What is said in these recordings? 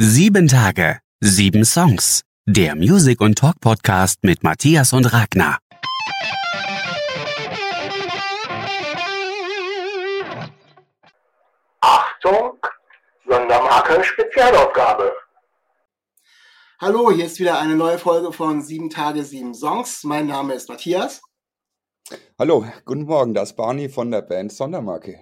Sieben Tage, sieben Songs. Der Music- und Talk-Podcast mit Matthias und Ragnar. Achtung, Sondermarke Spezialausgabe. Hallo, hier ist wieder eine neue Folge von Sieben Tage, sieben Songs. Mein Name ist Matthias. Hallo, guten Morgen, das ist Barney von der Band Sondermarke.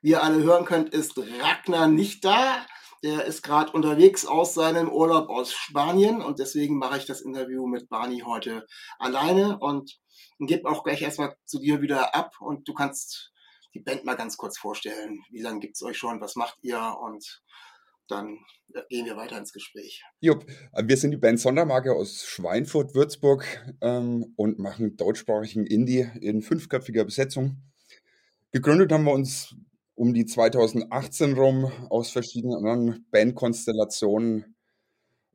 Wie ihr alle hören könnt, ist Ragnar nicht da. Der ist gerade unterwegs aus seinem Urlaub aus Spanien und deswegen mache ich das Interview mit Barney heute alleine und gebe auch gleich erstmal zu dir wieder ab und du kannst die Band mal ganz kurz vorstellen. Wie lange gibt es euch schon? Was macht ihr? Und dann gehen wir weiter ins Gespräch. Jupp, wir sind die Band Sondermarke aus Schweinfurt, Würzburg ähm, und machen deutschsprachigen Indie in fünfköpfiger Besetzung. Gegründet haben wir uns um die 2018 rum aus verschiedenen anderen Bandkonstellationen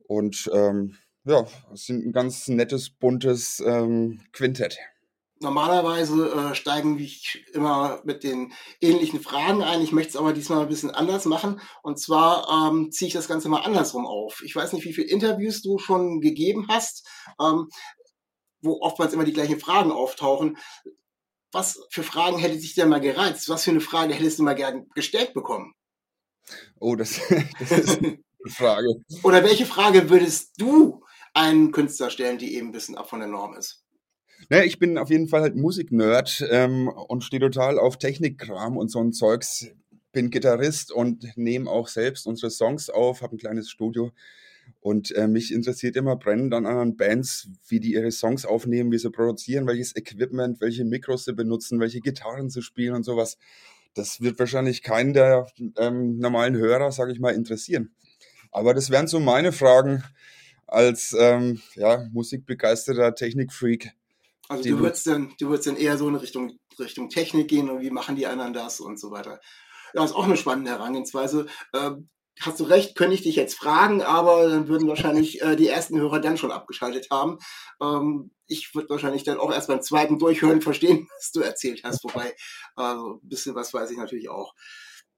und ähm, ja, sind ein ganz nettes, buntes ähm, Quintett. Normalerweise äh, steigen wir immer mit den ähnlichen Fragen ein. Ich möchte es aber diesmal ein bisschen anders machen. Und zwar ähm, ziehe ich das Ganze mal andersrum auf. Ich weiß nicht, wie viele Interviews du schon gegeben hast, ähm, wo oftmals immer die gleichen Fragen auftauchen. Was für Fragen hätte dich denn mal gereizt? Was für eine Frage hättest du mal gern gestellt bekommen? Oh, das, das ist eine Frage. Oder welche Frage würdest du einen Künstler stellen, die eben ein bisschen ab von der Norm ist? Naja, ich bin auf jeden Fall halt Musiknerd ähm, und stehe total auf Technikkram und so ein Zeugs. Bin Gitarrist und nehme auch selbst unsere Songs auf, habe ein kleines Studio. Und äh, mich interessiert immer brennend an anderen Bands, wie die ihre Songs aufnehmen, wie sie produzieren, welches Equipment, welche Mikros sie benutzen, welche Gitarren sie spielen und sowas. Das wird wahrscheinlich keinen der ähm, normalen Hörer, sage ich mal, interessieren. Aber das wären so meine Fragen als ähm, ja, musikbegeisterter Technikfreak. Also du würdest dann, du würdest dann eher so in Richtung, Richtung Technik gehen und wie machen die anderen das und so weiter. Ja, ist auch eine spannende Herangehensweise. Ähm, hast du recht, könnte ich dich jetzt fragen, aber dann würden wahrscheinlich äh, die ersten Hörer dann schon abgeschaltet haben. Ähm, ich würde wahrscheinlich dann auch erst beim zweiten Durchhören verstehen, was du erzählt hast. Wobei, also ein bisschen was weiß ich natürlich auch.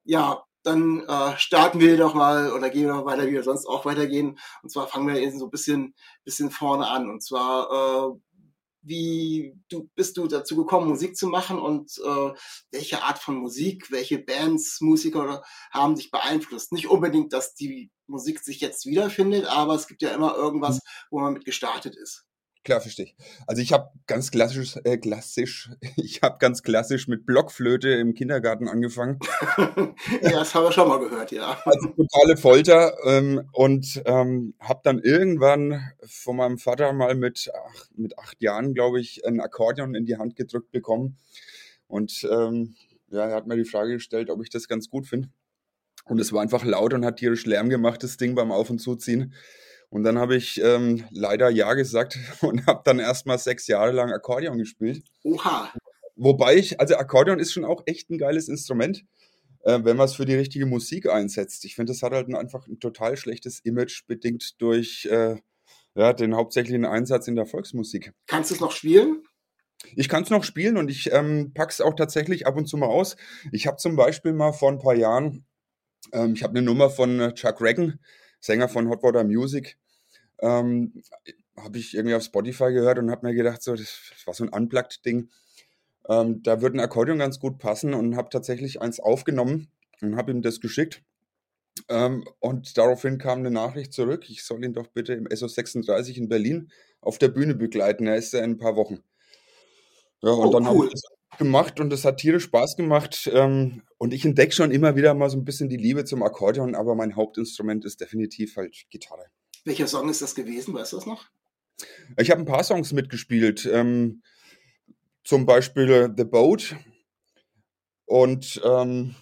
Ja, dann äh, starten wir doch mal oder gehen wir noch weiter, wie wir sonst auch weitergehen. Und zwar fangen wir eben so ein bisschen, bisschen vorne an. Und zwar, äh, wie du, bist du dazu gekommen, Musik zu machen und äh, welche Art von Musik, welche Bands, Musiker haben dich beeinflusst? Nicht unbedingt, dass die Musik sich jetzt wiederfindet, aber es gibt ja immer irgendwas, mhm. wo man mit gestartet ist. Klar, verstehe ich. Also ich habe ganz klassisch, äh, klassisch, ich habe ganz klassisch mit Blockflöte im Kindergarten angefangen. ja, das haben wir schon mal gehört, ja. Also totale Folter ähm, und ähm, habe dann irgendwann von meinem Vater mal mit, ach, mit acht Jahren, glaube ich, ein Akkordeon in die Hand gedrückt bekommen. Und ähm, ja, er hat mir die Frage gestellt, ob ich das ganz gut finde. Und es war einfach laut und hat tierisch Lärm gemacht, das Ding beim Auf- und Zuziehen. Und dann habe ich ähm, leider Ja gesagt und habe dann erstmal sechs Jahre lang Akkordeon gespielt. Oha. Wobei ich, also Akkordeon ist schon auch echt ein geiles Instrument, äh, wenn man es für die richtige Musik einsetzt. Ich finde, das hat halt ein, einfach ein total schlechtes Image, bedingt durch äh, ja, den hauptsächlichen Einsatz in der Volksmusik. Kannst du es noch spielen? Ich kann es noch spielen und ich ähm, packe es auch tatsächlich ab und zu mal aus. Ich habe zum Beispiel mal vor ein paar Jahren, ähm, ich habe eine Nummer von Chuck Reagan, Sänger von Hot Water Music, ähm, habe ich irgendwie auf Spotify gehört und habe mir gedacht, so, das war so ein Unplugged-Ding. Ähm, da würde ein Akkordeon ganz gut passen und habe tatsächlich eins aufgenommen und habe ihm das geschickt. Ähm, und daraufhin kam eine Nachricht zurück, ich soll ihn doch bitte im SO36 in Berlin auf der Bühne begleiten. Er ist ja in ein paar Wochen. Ja, und oh, dann cool. habe ich das gemacht und es hat tierisch Spaß gemacht. Ähm, und ich entdecke schon immer wieder mal so ein bisschen die Liebe zum Akkordeon, aber mein Hauptinstrument ist definitiv halt Gitarre. Welcher Song ist das gewesen? Weißt du das noch? Ich habe ein paar Songs mitgespielt. Ähm, zum Beispiel äh, The Boat und ähm,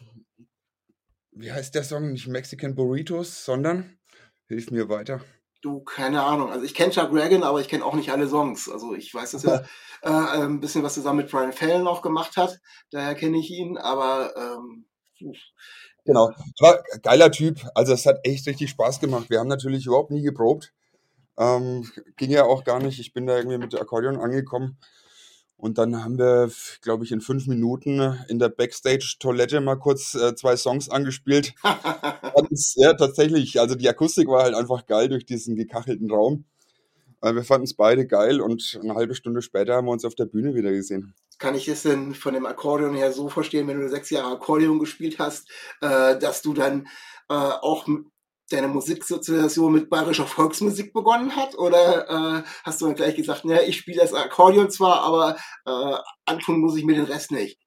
wie heißt der Song? Nicht Mexican Burritos, sondern hilf mir weiter. Du, keine Ahnung. Also ich kenne Chuck Reagan, aber ich kenne auch nicht alle Songs. Also ich weiß, dass er äh, ein bisschen was zusammen mit Brian Fallon auch gemacht hat. Daher kenne ich ihn, aber ähm, Genau. War geiler Typ. Also es hat echt richtig Spaß gemacht. Wir haben natürlich überhaupt nie geprobt. Ähm, ging ja auch gar nicht. Ich bin da irgendwie mit Akkordeon angekommen Und dann haben wir, glaube ich, in fünf Minuten in der Backstage-Toilette mal kurz äh, zwei Songs angespielt. ja, tatsächlich. Also die Akustik war halt einfach geil durch diesen gekachelten Raum. Äh, wir fanden es beide geil und eine halbe Stunde später haben wir uns auf der Bühne wieder gesehen. Kann ich es denn von dem Akkordeon her so verstehen, wenn du sechs Jahre Akkordeon gespielt hast, äh, dass du dann äh, auch deine Musiksozialisation mit bayerischer Volksmusik begonnen hat? Oder äh, hast du dann gleich gesagt, naja, ich spiele das Akkordeon zwar, aber äh, antun muss ich mir den Rest nicht?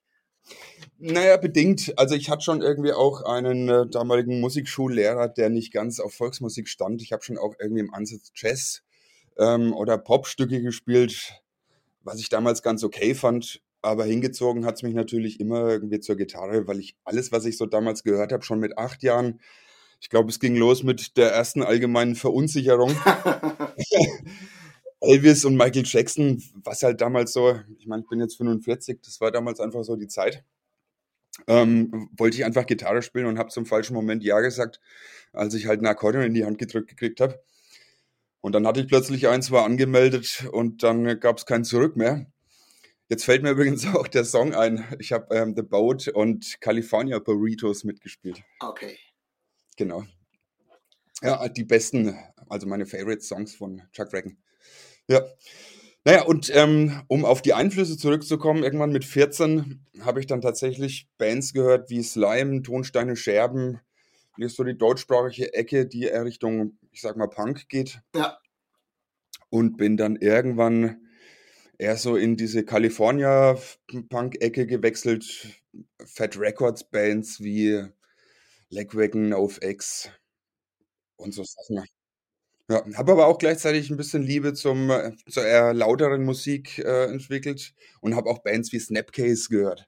Naja, bedingt. Also ich hatte schon irgendwie auch einen äh, damaligen Musikschullehrer, der nicht ganz auf Volksmusik stand. Ich habe schon auch irgendwie im Ansatz Jazz ähm, oder Popstücke gespielt, was ich damals ganz okay fand. Aber hingezogen hat es mich natürlich immer irgendwie zur Gitarre, weil ich alles, was ich so damals gehört habe, schon mit acht Jahren, ich glaube, es ging los mit der ersten allgemeinen Verunsicherung. Elvis und Michael Jackson, was halt damals so, ich meine, ich bin jetzt 45, das war damals einfach so die Zeit. Ähm, wollte ich einfach Gitarre spielen und habe zum falschen Moment Ja gesagt, als ich halt ein Akkordeon in die Hand gedrückt gekriegt habe. Und dann hatte ich plötzlich eins, war angemeldet und dann gab es kein Zurück mehr. Jetzt fällt mir übrigens auch der Song ein. Ich habe ähm, The Boat und California Burritos mitgespielt. Okay. Genau. Ja, die besten, also meine Favorite Songs von Chuck Reagan. Ja. Naja, und ähm, um auf die Einflüsse zurückzukommen, irgendwann mit 14 habe ich dann tatsächlich Bands gehört wie Slime, Tonsteine Scherben, ist so die deutschsprachige Ecke, die eher Richtung, ich sag mal, Punk geht. Ja. Und bin dann irgendwann eher so in diese California-Punk-Ecke gewechselt. Fat Records Bands wie Legwagon, auf X und so Sachen. Ja, habe aber auch gleichzeitig ein bisschen Liebe zum, zur eher lauteren Musik äh, entwickelt und habe auch Bands wie Snapcase gehört.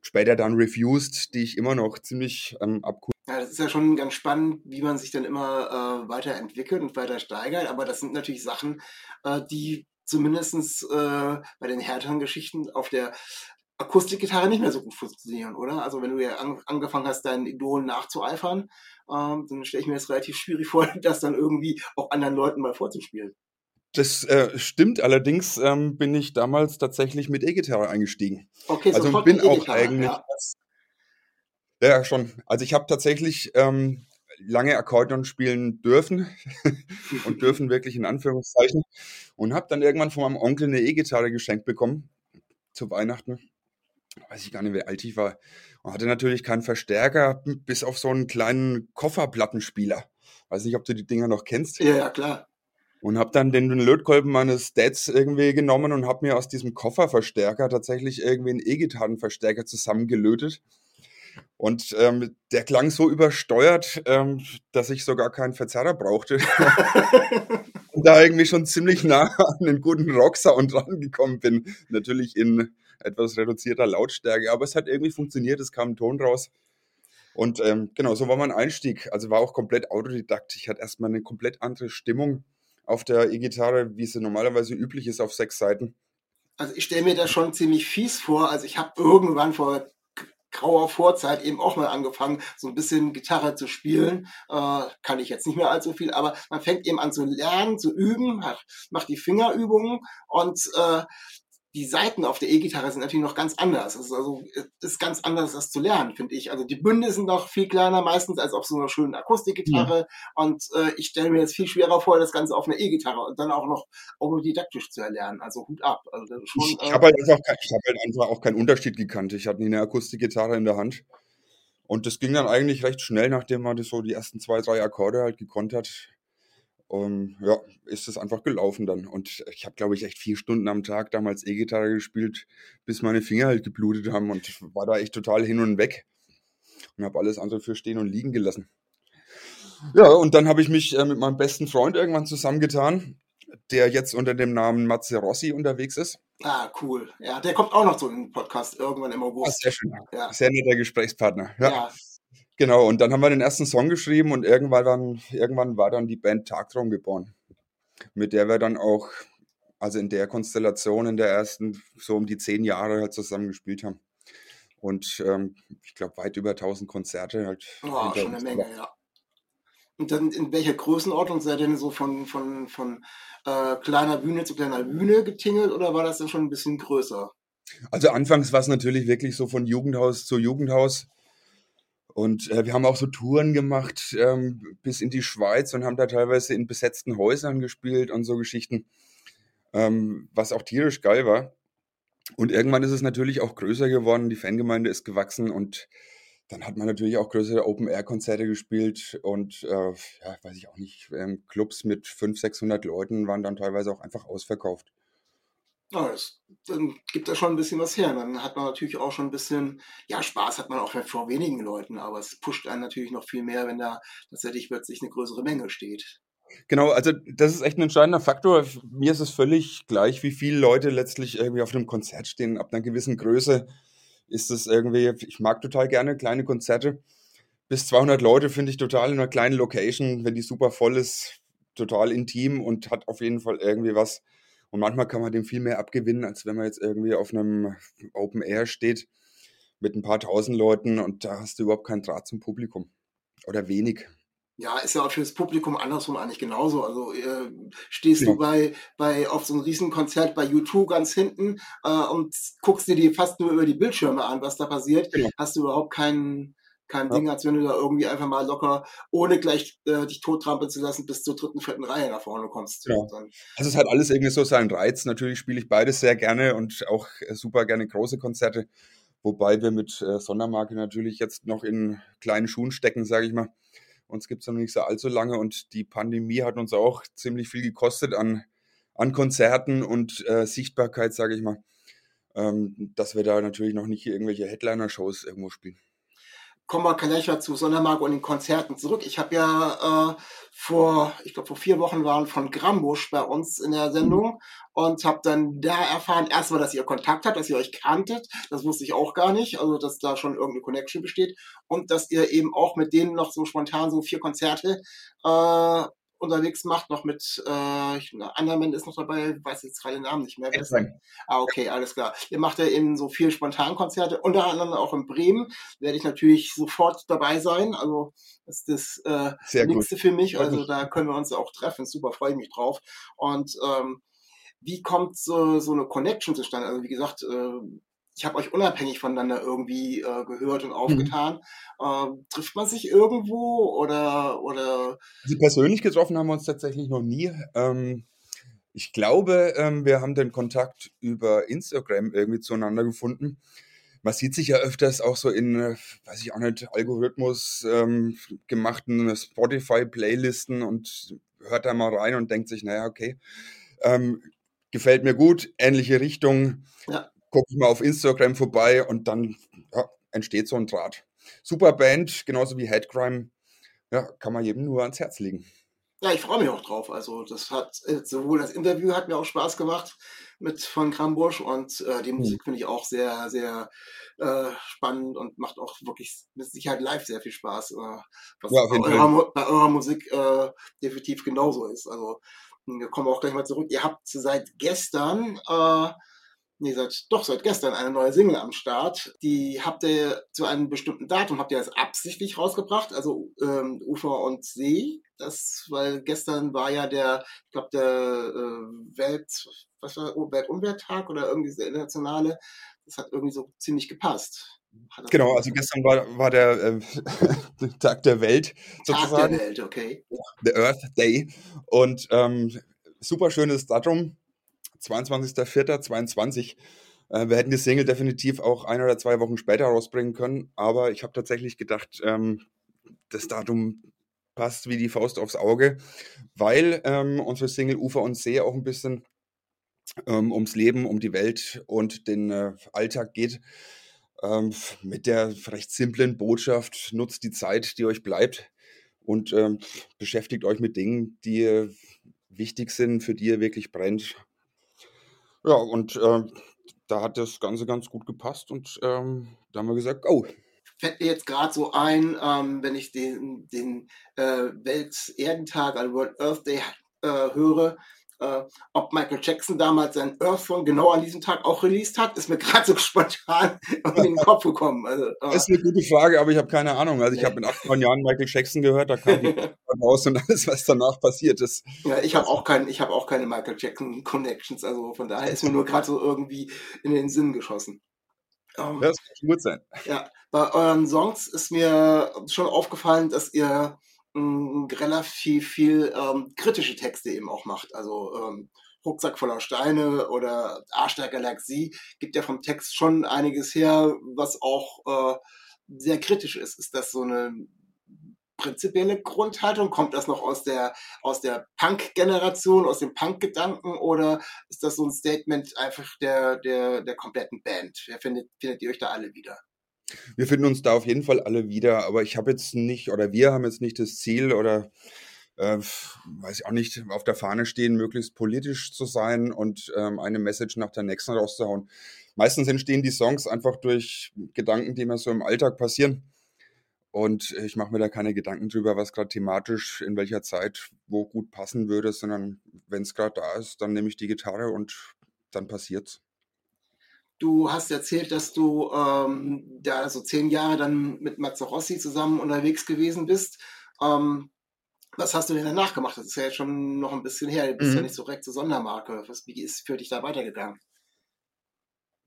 Später dann Refused, die ich immer noch ziemlich ähm, abcool. Ja, das ist ja schon ganz spannend, wie man sich dann immer äh, weiterentwickelt und weiter steigert. Aber das sind natürlich Sachen, äh, die zumindest äh, bei den härteren Geschichten auf der Akustikgitarre nicht mehr so gut funktionieren, oder? Also wenn du ja an, angefangen hast, deinen Idolen nachzueifern, ähm, dann stelle ich mir das relativ schwierig vor, das dann irgendwie auch anderen Leuten mal vorzuspielen. Das äh, stimmt, allerdings ähm, bin ich damals tatsächlich mit E-Gitarre eingestiegen. Okay, also bin mit auch eigentlich. ja. Ja, schon. Also ich habe tatsächlich ähm, lange Akkordeon spielen dürfen und dürfen wirklich in Anführungszeichen und habe dann irgendwann von meinem Onkel eine E-Gitarre geschenkt bekommen zu Weihnachten weiß ich gar nicht, wie alt ich war. Und hatte natürlich keinen Verstärker, bis auf so einen kleinen Kofferplattenspieler. Weiß nicht, ob du die Dinger noch kennst. Ja, ja, klar. Und habe dann den Lötkolben meines Dads irgendwie genommen und habe mir aus diesem Kofferverstärker tatsächlich irgendwie einen E-Gitarrenverstärker zusammengelötet. Und ähm, der klang so übersteuert, ähm, dass ich sogar keinen Verzerrer brauchte. und da irgendwie schon ziemlich nah an einen guten Rocksound rangekommen bin. Natürlich in etwas reduzierter Lautstärke, aber es hat irgendwie funktioniert, es kam ein Ton raus. Und ähm, genau, so war mein Einstieg. Also war auch komplett Autodidakt. Ich hatte erstmal eine komplett andere Stimmung auf der E-Gitarre, wie sie normalerweise üblich ist auf sechs Seiten. Also ich stelle mir das schon ziemlich fies vor. Also ich habe irgendwann vor grauer Vorzeit eben auch mal angefangen, so ein bisschen Gitarre zu spielen. Äh, kann ich jetzt nicht mehr allzu viel, aber man fängt eben an zu lernen, zu üben, macht die Fingerübungen und äh, die Seiten auf der E-Gitarre sind natürlich noch ganz anders. Es ist also ist ganz anders, das zu lernen, finde ich. Also die Bünde sind noch viel kleiner meistens als auf so einer schönen Akustikgitarre. Ja. Und äh, ich stelle mir jetzt viel schwerer vor, das Ganze auf einer E-Gitarre und dann auch noch autodidaktisch zu erlernen. Also Hut ab. Also schon, ich ich habe halt, einfach, ich hab halt einfach auch keinen Unterschied gekannt. Ich hatte nie eine Akustikgitarre in der Hand. Und das ging dann eigentlich recht schnell, nachdem man das so die ersten zwei, drei Akkorde halt gekonnt hat um, ja, ist es einfach gelaufen dann. Und ich habe, glaube ich, echt vier Stunden am Tag damals E-Gitarre gespielt, bis meine Finger halt geblutet haben und war da echt total hin und weg und habe alles andere für stehen und liegen gelassen. Ja, und dann habe ich mich äh, mit meinem besten Freund irgendwann zusammengetan, der jetzt unter dem Namen Matze Rossi unterwegs ist. Ah, cool. Ja, der kommt auch noch zu dem Podcast irgendwann im August. Ah, sehr schön. Ja. Sehr netter Gesprächspartner. Ja. ja. Genau, und dann haben wir den ersten Song geschrieben und irgendwann, dann, irgendwann war dann die Band Tagtraum geboren, mit der wir dann auch, also in der Konstellation, in der ersten, so um die zehn Jahre halt zusammen gespielt haben. Und ähm, ich glaube, weit über 1000 Konzerte halt. Oh, schon eine Menge, ja. Und dann in welcher Größenordnung seid ihr denn so von, von, von äh, kleiner Bühne zu kleiner Bühne getingelt oder war das dann schon ein bisschen größer? Also anfangs war es natürlich wirklich so von Jugendhaus zu Jugendhaus. Und äh, wir haben auch so Touren gemacht ähm, bis in die Schweiz und haben da teilweise in besetzten Häusern gespielt und so Geschichten, ähm, was auch tierisch geil war. Und irgendwann ist es natürlich auch größer geworden, die Fangemeinde ist gewachsen und dann hat man natürlich auch größere Open-Air-Konzerte gespielt und äh, ja, weiß ich auch nicht, ähm, Clubs mit 500, 600 Leuten waren dann teilweise auch einfach ausverkauft. Ja, dann gibt das schon ein bisschen was her. Dann hat man natürlich auch schon ein bisschen, ja, Spaß hat man auch vor wenigen Leuten, aber es pusht einen natürlich noch viel mehr, wenn da tatsächlich plötzlich eine größere Menge steht. Genau, also das ist echt ein entscheidender Faktor. Mir ist es völlig gleich, wie viele Leute letztlich irgendwie auf einem Konzert stehen. Ab einer gewissen Größe ist es irgendwie, ich mag total gerne kleine Konzerte. Bis 200 Leute finde ich total in einer kleinen Location, wenn die super voll ist, total intim und hat auf jeden Fall irgendwie was. Und manchmal kann man dem viel mehr abgewinnen, als wenn man jetzt irgendwie auf einem Open Air steht mit ein paar tausend Leuten und da hast du überhaupt keinen Draht zum Publikum. Oder wenig. Ja, ist ja auch für das Publikum andersrum eigentlich genauso. Also äh, stehst ja. du bei, bei auf so einem Riesenkonzert bei YouTube ganz hinten äh, und guckst dir die fast nur über die Bildschirme an, was da passiert, genau. hast du überhaupt keinen kein ja. Ding, als wenn du da irgendwie einfach mal locker, ohne gleich äh, dich tottrampeln zu lassen, bis zur dritten, vierten Reihe nach vorne kommst. Ja. Also es hat alles irgendwie so seinen Reiz. Natürlich spiele ich beides sehr gerne und auch äh, super gerne große Konzerte, wobei wir mit äh, Sondermarke natürlich jetzt noch in kleinen Schuhen stecken, sage ich mal. Uns gibt es noch nicht so allzu lange und die Pandemie hat uns auch ziemlich viel gekostet an, an Konzerten und äh, Sichtbarkeit, sage ich mal, ähm, dass wir da natürlich noch nicht irgendwelche Headliner-Shows irgendwo spielen kommen wir gleich zu Sondermark und den Konzerten zurück. Ich habe ja äh, vor, ich glaube vor vier Wochen waren von Grambusch bei uns in der Sendung und habe dann da erfahren, erstmal, dass ihr Kontakt habt, dass ihr euch kanntet. Das wusste ich auch gar nicht, also dass da schon irgendeine Connection besteht und dass ihr eben auch mit denen noch so spontan so vier Konzerte äh, unterwegs macht, noch mit äh, ein anderer Mann ist noch dabei, weiß jetzt gerade den Namen nicht mehr. Ah, okay, alles klar. Ihr macht ja eben so viel Spontankonzerte, unter anderem auch in Bremen. Werde ich natürlich sofort dabei sein. Also das ist das äh, Sehr nächste gut. für mich. Also da können wir uns auch treffen. Super, freue ich mich drauf. Und ähm, wie kommt so, so eine Connection zustande? Also wie gesagt, äh, ich habe euch unabhängig voneinander irgendwie äh, gehört und mhm. aufgetan. Mhm. Ähm, trifft man sich irgendwo oder oder? Also persönlich getroffen haben wir uns tatsächlich noch nie. Ähm, ich glaube, ähm, wir haben den Kontakt über Instagram irgendwie zueinander gefunden. Man sieht sich ja öfters auch so in, weiß ich auch nicht, Algorithmus ähm, gemachten Spotify-Playlisten und hört da mal rein und denkt sich, naja, okay, ähm, gefällt mir gut, ähnliche Richtung. Ja gucke ich mal auf Instagram vorbei und dann ja, entsteht so ein Draht. Super Band, genauso wie Headcrime. Ja, kann man jedem nur ans Herz legen. Ja, ich freue mich auch drauf. Also das hat äh, sowohl das Interview hat mir auch Spaß gemacht mit von Krambusch und äh, die Musik hm. finde ich auch sehr, sehr äh, spannend und macht auch wirklich mit Sicherheit live sehr viel Spaß. Äh, was ja, bei, eurer, bei, eurer, Musik äh, definitiv genauso ist. Also wir kommen auch gleich mal zurück. Ihr habt seit gestern äh, nee, seit, doch seit gestern eine neue Single am Start. Die habt ihr zu einem bestimmten Datum, habt ihr das absichtlich rausgebracht, also ähm, Ufer und See. Das, weil gestern war ja der, ich glaube, der äh, Welt, was war, Weltumwelttag oder irgendwie der internationale. Das hat irgendwie so ziemlich gepasst. Genau, also gestern war, war der äh, Tag der Welt sozusagen. Tag der Welt, okay. The Earth Day. Und ähm, super schönes Datum 22.04.22. Äh, wir hätten die Single definitiv auch ein oder zwei Wochen später rausbringen können, aber ich habe tatsächlich gedacht, ähm, das Datum passt wie die Faust aufs Auge, weil ähm, unsere Single Ufer und See auch ein bisschen ähm, ums Leben, um die Welt und den äh, Alltag geht. Ähm, mit der recht simplen Botschaft, nutzt die Zeit, die euch bleibt und ähm, beschäftigt euch mit Dingen, die äh, wichtig sind, für die ihr wirklich brennt. Ja, und äh, da hat das Ganze ganz gut gepasst und ähm, da haben wir gesagt, oh. Fällt mir jetzt gerade so ein, ähm, wenn ich den, den äh, Welt-Erdentag, also World Earth Day äh, höre, Äh, ob Michael Jackson damals sein Earth Song genau an diesem Tag auch released hat, ist mir gerade so spontan in den Kopf gekommen. Also, das ist eine gute Frage, aber ich habe keine Ahnung. Also ich habe in acht, neun Jahren Michael Jackson gehört, da kam die raus und alles, was danach passiert ist. Ja, ich habe auch, kein, ich auch keine Michael Jackson Connections, also von daher ist mir nur gerade so irgendwie in den Sinn geschossen. Ähm, das kann gut sein. Ja, bei euren Songs ist mir schon aufgefallen, dass ihr relativ viel ähm, kritische Texte eben auch macht. Also ähm, Rucksack voller Steine oder Arsch der Galaxie gibt ja vom Text schon einiges her, was auch äh, sehr kritisch ist. Ist das so eine prinzipielle Grundhaltung? Kommt das noch aus der, aus der Punk-Generation, aus dem Punk-Gedanken oder ist das so ein Statement einfach der, der, der kompletten Band? Wer findet, findet ihr euch da alle wieder? Wir finden uns da auf jeden Fall alle wieder, aber ich habe jetzt nicht, oder wir haben jetzt nicht das Ziel oder äh, weiß ich auch nicht, auf der Fahne stehen, möglichst politisch zu sein und ähm, eine Message nach der nächsten rauszuhauen. Meistens entstehen die Songs einfach durch Gedanken, die mir so im Alltag passieren. Und ich mache mir da keine Gedanken drüber, was gerade thematisch in welcher Zeit wo gut passen würde, sondern wenn es gerade da ist, dann nehme ich die Gitarre und dann passiert's. Du hast erzählt, dass du ähm, da so zehn Jahre dann mit Mazzarossi zusammen unterwegs gewesen bist. Ähm, was hast du denn danach gemacht? Das ist ja jetzt schon noch ein bisschen her. Du bist mhm. ja nicht so direkt zur Sondermarke. Was, wie ist für dich da weitergegangen?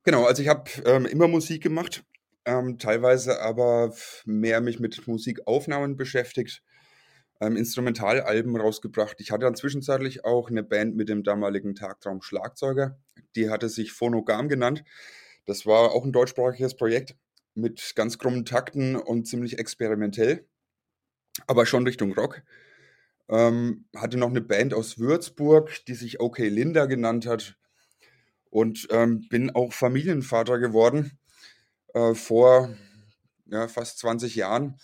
Genau, also ich habe ähm, immer Musik gemacht, ähm, teilweise aber mehr mich mit Musikaufnahmen beschäftigt ähm, Instrumentalalben rausgebracht. Ich hatte dann zwischenzeitlich auch eine Band mit dem damaligen Tagtraum Schlagzeuger. Die hatte sich Phonogam genannt. Das war auch ein deutschsprachiges Projekt mit ganz krummen Takten und ziemlich experimentell, aber schon Richtung Rock. Ähm, hatte noch eine Band aus Würzburg, die sich OK Linda genannt hat. Und ähm, bin auch Familienvater geworden äh, vor ja, fast 20 Jahren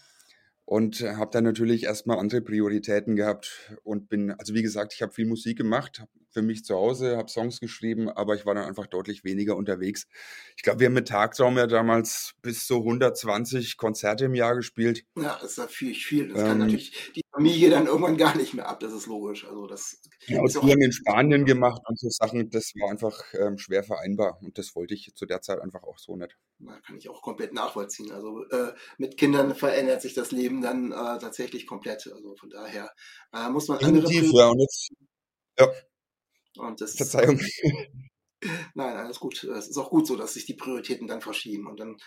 und habe dann natürlich erstmal andere Prioritäten gehabt und bin, also wie gesagt, ich habe viel Musik gemacht, für mich zu Hause, habe Songs geschrieben, aber ich war dann einfach deutlich weniger unterwegs. Ich glaube, wir haben mit Tagtraum ja damals bis zu 120 Konzerte im Jahr gespielt. Ja, das ist natürlich viel. Das ähm, kann natürlich die Familie dann irgendwann gar nicht mehr ab, das ist logisch. Also das ja, und Touren in Spanien gemacht und so Sachen, das war einfach ähm, schwer vereinbar und das wollte ich zu der Zeit einfach auch so nicht. Na, kann ich auch komplett nachvollziehen. Also äh, mit Kindern verändert sich das Leben dann äh, tatsächlich komplett. Also von daher äh, muss man andere... Ja, und jetzt, ja. Und das Verzeihung. Ist, Nein, alles gut. Es ist auch gut so, dass sich die Prioritäten dann verschieben. Und dann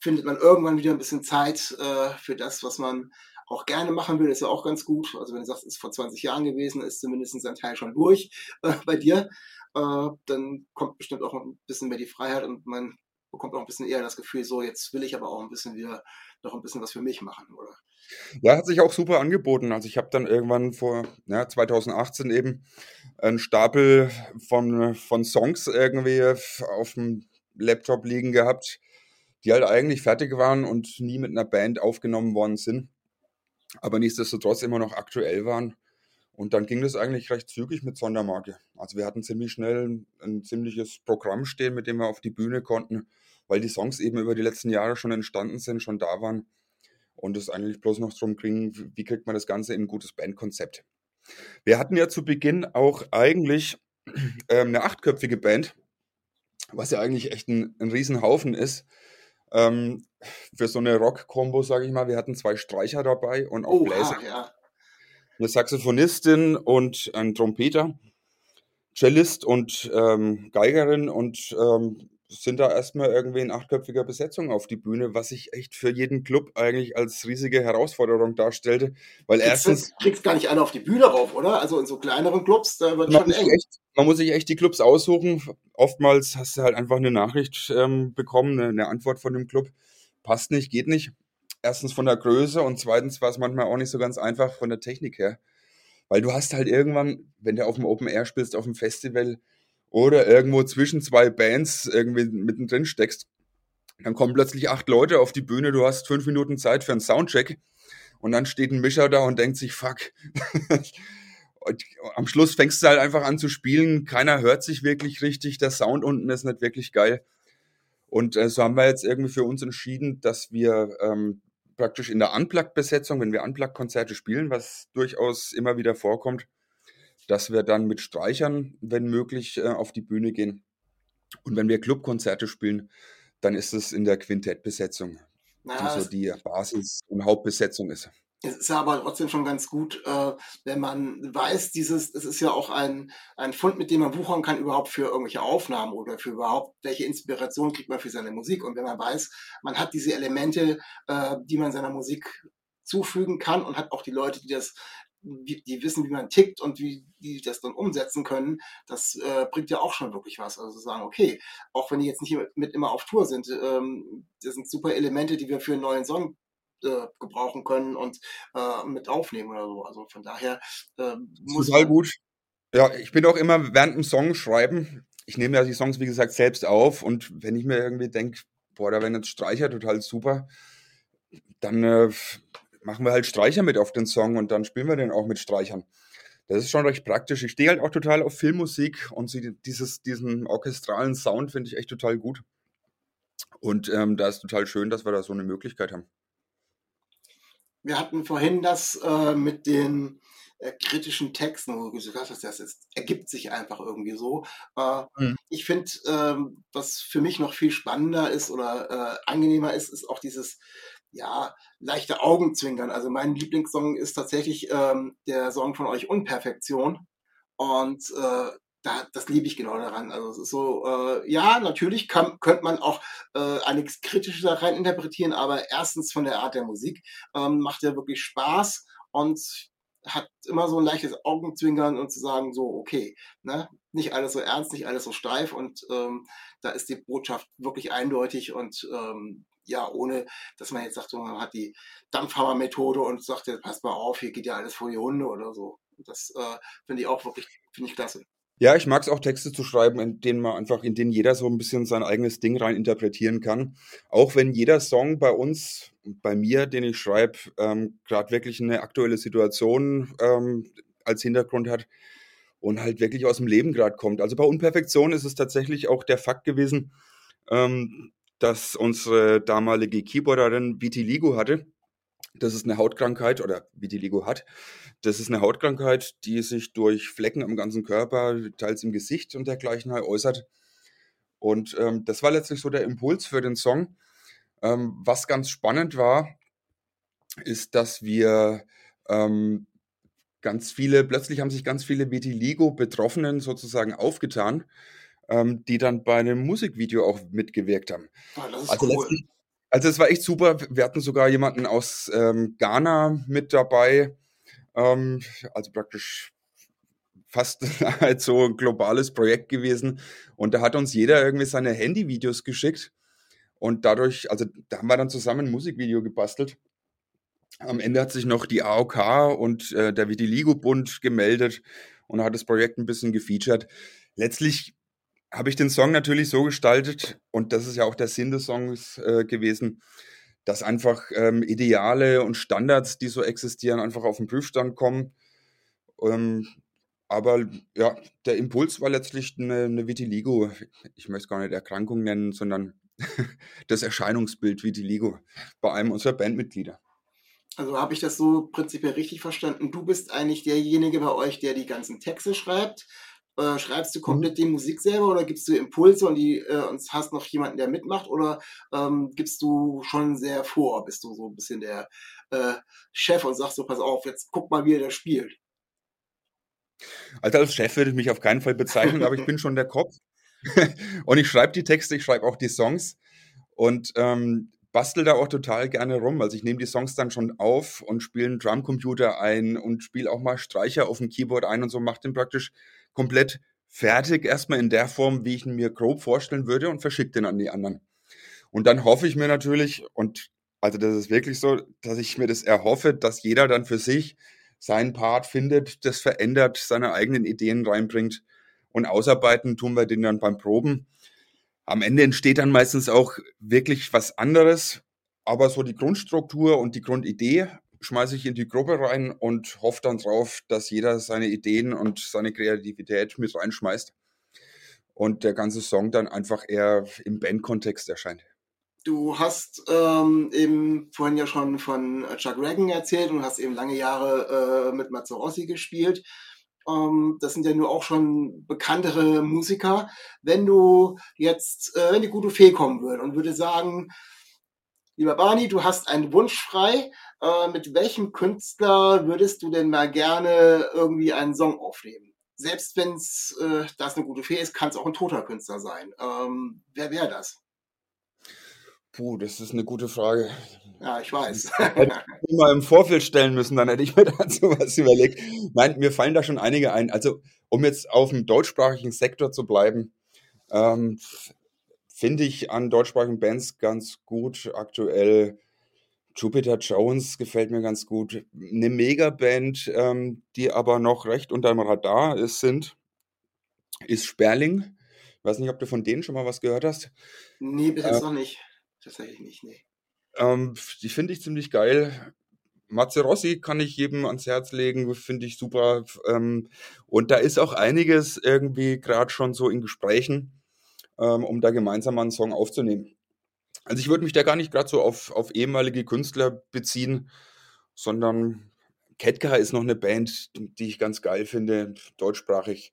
findet man irgendwann wieder ein bisschen Zeit äh, für das, was man auch gerne machen will. Ist ja auch ganz gut. Also wenn du sagst, es ist vor 20 Jahren gewesen, ist zumindest ein Teil schon durch äh, bei dir. Äh, dann kommt bestimmt auch ein bisschen mehr die Freiheit und man bekommt auch ein bisschen eher das Gefühl, so jetzt will ich aber auch ein bisschen wieder noch ein bisschen was für mich machen, oder? Ja, hat sich auch super angeboten. Also ich habe dann irgendwann vor ja, 2018 eben einen Stapel von, von Songs irgendwie auf dem Laptop liegen gehabt, die halt eigentlich fertig waren und nie mit einer Band aufgenommen worden sind, aber nichtsdestotrotz immer noch aktuell waren. Und dann ging das eigentlich recht zügig mit Sondermarke. Also wir hatten ziemlich schnell ein, ein ziemliches Programm stehen, mit dem wir auf die Bühne konnten, weil die Songs eben über die letzten Jahre schon entstanden sind, schon da waren. Und es eigentlich bloß noch darum ging, wie kriegt man das Ganze in ein gutes Bandkonzept. Wir hatten ja zu Beginn auch eigentlich ähm, eine achtköpfige Band, was ja eigentlich echt ein, ein Riesenhaufen ist. Ähm, für so eine Rock-Kombo, sage ich mal. Wir hatten zwei Streicher dabei und auch Bläser. Ja. Eine Saxophonistin und ein Trompeter, Cellist und ähm, Geigerin und ähm, sind da erstmal irgendwie in achtköpfiger Besetzung auf die Bühne, was sich echt für jeden Club eigentlich als riesige Herausforderung darstellte. Weil kriegst erstens. Du kriegst gar nicht alle auf die Bühne rauf, oder? Also in so kleineren Clubs, da wird schon eng. Echt, man muss sich echt die Clubs aussuchen. Oftmals hast du halt einfach eine Nachricht ähm, bekommen, eine, eine Antwort von dem Club. Passt nicht, geht nicht. Erstens von der Größe und zweitens war es manchmal auch nicht so ganz einfach von der Technik her. Weil du hast halt irgendwann, wenn du auf dem Open Air spielst, auf dem Festival, oder irgendwo zwischen zwei Bands irgendwie mittendrin steckst, dann kommen plötzlich acht Leute auf die Bühne, du hast fünf Minuten Zeit für einen Soundcheck und dann steht ein Mischer da und denkt sich, fuck. am Schluss fängst du halt einfach an zu spielen, keiner hört sich wirklich richtig, der Sound unten ist nicht wirklich geil. Und äh, so haben wir jetzt irgendwie für uns entschieden, dass wir ähm, praktisch in der Unplugged-Besetzung, wenn wir Unplugged-Konzerte spielen, was durchaus immer wieder vorkommt, dass wir dann mit Streichern, wenn möglich, äh, auf die Bühne gehen. Und wenn wir Clubkonzerte spielen, dann ist es in der Quintettbesetzung, Naja, die so die Basis- und Hauptbesetzung ist. es ist ja aber trotzdem schon ganz gut, äh, wenn man weiß, dieses, es ist ja auch ein, ein Fund, mit dem man wuchern kann, überhaupt für irgendwelche Aufnahmen oder für überhaupt, welche Inspiration kriegt man für seine Musik. Und wenn man weiß, man hat diese Elemente, äh, die man seiner Musik zufügen kann und hat auch die Leute, die das, die wissen, wie man tickt und wie die das dann umsetzen können, das äh, bringt ja auch schon wirklich was. Also sagen, okay, auch wenn die jetzt nicht mit, immer auf Tour sind, ähm, das sind super Elemente, die wir für einen neuen Song äh, gebrauchen können und äh, mit aufnehmen oder so. Also von daher äh, muss Total gut. Ja, ich bin auch immer während dem Song schreiben. Ich nehme ja die Songs, wie gesagt, selbst auf und wenn ich mir irgendwie denke, boah, da wären jetzt Streicher total super, dann äh, machen wir halt Streicher mit auf den Song und dann spielen wir den auch mit Streichern. Das ist schon recht praktisch. Ich stehe halt auch total auf Filmmusik und sie, dieses, diesen orchestralen Sound finde ich echt total gut. Und ähm, da ist total schön, dass wir da so eine Möglichkeit haben. wir hatten vorhin das äh, mit den äh, kritischen Texten, wo du gesagt hast, das ist, ergibt sich einfach irgendwie so. Äh, Mhm. ich finde, ähm, was für mich noch viel spannender ist oder äh, angenehmer ist, ist auch dieses ja, leichte Augenzwinkern. Also mein Lieblingssong ist tatsächlich ähm, der Song von euch Unperfektion. Und äh, da, das liebe ich genau daran. Also es ist so, äh, ja, natürlich kann, könnte man auch äh, einiges Kritisches da rein interpretieren, aber erstens von der Art der Musik ähm, macht er wirklich Spaß und hat immer so ein leichtes Augenzwinkern und zu sagen, so, okay, ne, nicht alles so ernst, nicht alles so steif und ähm, da ist die Botschaft wirklich eindeutig und ähm, ja, ohne, dass man jetzt sagt, man hat die Dampfhammer-Methode und sagt, ja, passt mal auf, hier geht ja alles vor die Hunde oder so. Das äh, finde ich auch wirklich, finde ich klasse. Ja, ich mag es auch, Texte zu schreiben, in denen man einfach, in denen jeder so ein bisschen sein eigenes Ding rein interpretieren kann. Auch wenn jeder Song bei uns, bei mir, den ich schreibe, ähm, gerade wirklich eine aktuelle Situation ähm, als Hintergrund hat und halt wirklich aus dem Leben gerade kommt. Also bei Unperfektion ist es tatsächlich auch der Fakt gewesen, ähm, dass unsere damalige Keyboarderin Vitiligo hatte. Das ist eine Hautkrankheit oder Vitiligo hat. Das ist eine Hautkrankheit, die sich durch Flecken am ganzen Körper, teils im Gesicht und dergleichen halt äußert. Und ähm, das war letztlich so der Impuls für den Song. Ähm, was ganz spannend war, ist, dass wir ähm, ganz viele, plötzlich haben sich ganz viele Vitiligo-Betroffenen sozusagen aufgetan, ähm, die dann bei einem Musikvideo auch mitgewirkt haben. Ah, das ist Also cool. letztlich, also es war echt super. Wir hatten sogar jemanden aus ähm, Ghana mit dabei, ähm, also praktisch fast halt so ein globales Projekt gewesen. Und da hat uns jeder irgendwie seine Handyvideos geschickt. Und dadurch, also da haben wir dann zusammen ein Musikvideo gebastelt. Am Ende hat sich noch die AOK und äh, der Vitiligo-Bund gemeldet und hat das Projekt ein bisschen gefeatured. Letztlich habe ich den Song natürlich so gestaltet, und das ist ja auch der Sinn des Songs äh, gewesen, dass einfach ähm, Ideale und Standards, die so existieren, einfach auf den Prüfstand kommen. Ähm, aber ja, der Impuls war letztlich eine, eine Vitiligo. Ich möchte es gar nicht Erkrankung nennen, sondern das Erscheinungsbild Vitiligo bei einem unserer Bandmitglieder. Also habe ich das so prinzipiell richtig verstanden? Du bist eigentlich derjenige bei euch, der die ganzen Texte schreibt. Äh, schreibst du Mhm. komplett die Musik selber oder gibst du Impulse und, die, äh, und hast noch jemanden, der mitmacht? Oder ähm, gibst du schon sehr vor? Bist du so ein bisschen der äh, Chef und sagst so, pass auf, jetzt guck mal, wie er das spielt? Also als Chef würde ich mich auf keinen Fall bezeichnen, aber ich bin schon der Kopf. und ich schreibe die Texte, ich schreibe auch die Songs und ähm, bastel da auch total gerne rum. Also ich nehme die Songs dann schon auf und spiele einen Drumcomputer ein und spiele auch mal Streicher auf dem Keyboard ein und so, mache den praktisch komplett fertig, erstmal in der Form, wie ich ihn mir grob vorstellen würde und verschicke den an die anderen. Und dann hoffe ich mir natürlich, und also das ist wirklich so, dass ich mir das erhoffe, dass jeder dann für sich seinen Part findet, das verändert, seine eigenen Ideen reinbringt und ausarbeiten tun wir den dann beim Proben. Am Ende entsteht dann meistens auch wirklich was anderes, aber so die Grundstruktur und die Grundidee schmeiße ich in die Gruppe rein und hoffe dann drauf, dass jeder seine Ideen und seine Kreativität mit reinschmeißt und der ganze Song dann einfach eher im Bandkontext erscheint. Du hast ähm, eben vorhin ja schon von Chuck Reagan erzählt und hast eben lange Jahre äh, mit Mazzarossi gespielt. Ähm, das sind ja nur auch schon bekanntere Musiker. Wenn du jetzt, äh, wenn die gute Fee kommen würde und würde sagen, lieber Barney, du hast einen Wunsch frei, äh, mit welchem Künstler würdest du denn mal gerne irgendwie einen Song aufnehmen? Selbst wenn es äh, das eine gute Fee ist, kann es auch ein toter Künstler sein. Ähm, wer wäre das? Puh, das ist eine gute Frage. Ja, ich weiß. Hätte ich mal im Vorfeld stellen müssen, dann hätte ich mir dazu was überlegt. Nein, mir fallen da schon einige ein. Also, um jetzt auf dem deutschsprachigen Sektor zu bleiben, ähm, finde ich an deutschsprachigen Bands ganz gut aktuell. Jupiter Jones gefällt mir ganz gut. Eine Megaband, ähm, die aber noch recht unter dem Radar ist, sind, ist Sperling. Ich weiß nicht, ob du von denen schon mal was gehört hast. Nee, bis jetzt äh, noch nicht. Tatsächlich nicht, nee. Ähm, die finde ich ziemlich geil. Matze Rossi kann ich jedem ans Herz legen, finde ich super. Ähm, und da ist auch einiges irgendwie gerade schon so in Gesprächen, ähm, um da gemeinsam einen Song aufzunehmen. Also ich würde mich da gar nicht gerade so auf, auf ehemalige Künstler beziehen, sondern Ketka ist noch eine Band, die ich ganz geil finde, deutschsprachig.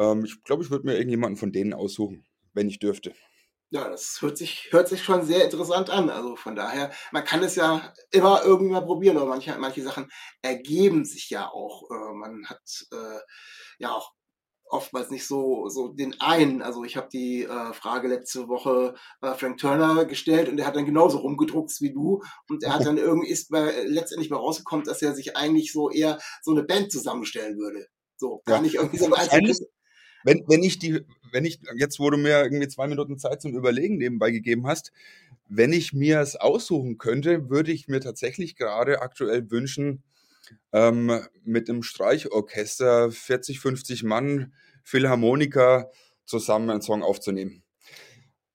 Ähm, ich glaube, ich würde mir irgendjemanden von denen aussuchen, wenn ich dürfte. Ja, das hört sich, hört sich schon sehr interessant an. Also von daher, man kann es ja immer irgendwie mal probieren, aber manche, manche Sachen ergeben sich ja auch. Äh, man hat äh, ja auch oftmals nicht so, so den einen. Also ich habe die äh, Frage letzte Woche äh, Frank Turner gestellt und der hat dann genauso rumgedruckt wie du. Und er hat dann irgendwie ist bei, letztendlich mal rausgekommen, dass er sich eigentlich so eher so eine Band zusammenstellen würde. So, gar ja. nicht irgendwie so ein wenn, wenn ich die, wenn ich, jetzt wo du mir irgendwie zwei Minuten Zeit zum Überlegen nebenbei gegeben hast, wenn ich mir es aussuchen könnte, würde ich mir tatsächlich gerade aktuell wünschen, ähm, mit einem Streichorchester 40, 50 Mann, Philharmoniker zusammen einen Song aufzunehmen.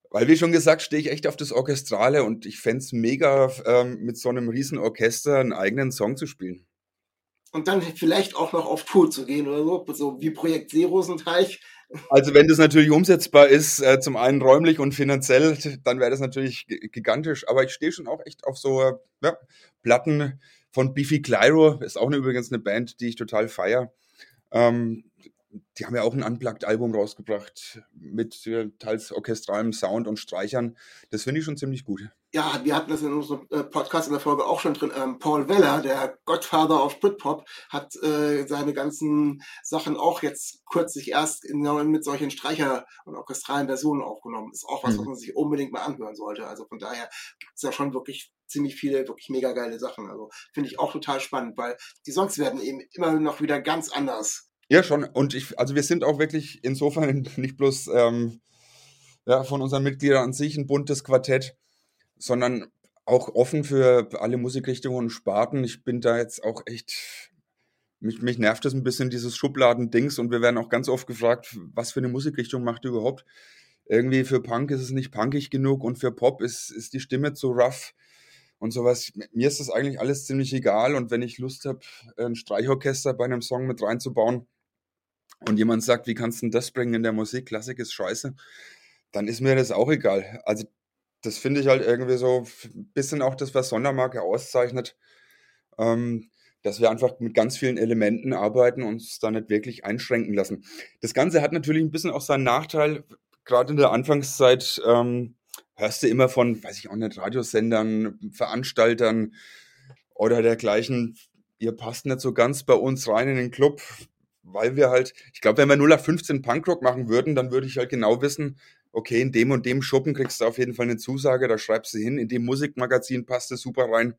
Weil, wie schon gesagt, stehe ich echt auf das Orchestrale und ich fände es mega, ähm, mit so einem riesen Orchester einen eigenen Song zu spielen und dann vielleicht auch noch auf Tour zu gehen oder so, so wie Projekt Seerosenteich. Also wenn das natürlich umsetzbar ist, äh, zum einen räumlich und finanziell, dann wäre das natürlich gigantisch. Aber ich stehe schon auch echt auf so ja, Platten von Beefy Clyro, ist auch eine, übrigens eine Band, die ich total feier. Ähm, die haben ja auch ein Unplugged-Album rausgebracht mit äh, teils orchestralem Sound und Streichern. Das finde ich schon ziemlich gut. Ja, wir hatten das in unserem äh, Podcast in der Folge auch schon drin. Ähm, Paul Weller, der Godfather of Britpop, hat äh, seine ganzen Sachen auch jetzt kürzlich erst in, mit solchen Streicher- und orchestralen Versionen aufgenommen. Ist auch was, mhm. was man sich unbedingt mal anhören sollte. Also von daher gibt es ja schon wirklich ziemlich viele wirklich mega geile Sachen. Also finde ich auch total spannend, weil die Songs werden eben immer noch wieder ganz anders ja, schon. Und ich, also wir sind auch wirklich insofern nicht bloß ähm, ja, von unseren Mitgliedern an sich ein buntes Quartett, sondern auch offen für alle Musikrichtungen und Sparten. Ich bin da jetzt auch echt, mich, mich nervt das ein bisschen, dieses Schubladendings. Und wir werden auch ganz oft gefragt, was für eine Musikrichtung macht ihr überhaupt? Irgendwie für Punk ist es nicht punkig genug und für Pop ist, ist die Stimme zu rough und sowas. Mir ist das eigentlich alles ziemlich egal. Und wenn ich Lust habe, ein Streichorchester bei einem Song mit reinzubauen, und jemand sagt, wie kannst du denn das bringen in der Musik? Klassik ist scheiße. Dann ist mir das auch egal. Also, das finde ich halt irgendwie so ein bisschen auch das, was Sondermarke auszeichnet, ähm, dass wir einfach mit ganz vielen Elementen arbeiten und uns da nicht wirklich einschränken lassen. Das Ganze hat natürlich ein bisschen auch seinen Nachteil. Gerade in der Anfangszeit ähm, hörst du immer von, weiß ich auch nicht, Radiosendern, Veranstaltern oder dergleichen. Ihr passt nicht so ganz bei uns rein in den Club weil wir halt, ich glaube, wenn wir 0 auf 15 Punkrock machen würden, dann würde ich halt genau wissen, okay, in dem und dem Schuppen kriegst du auf jeden Fall eine Zusage, da schreibst du hin, in dem Musikmagazin passt es super rein.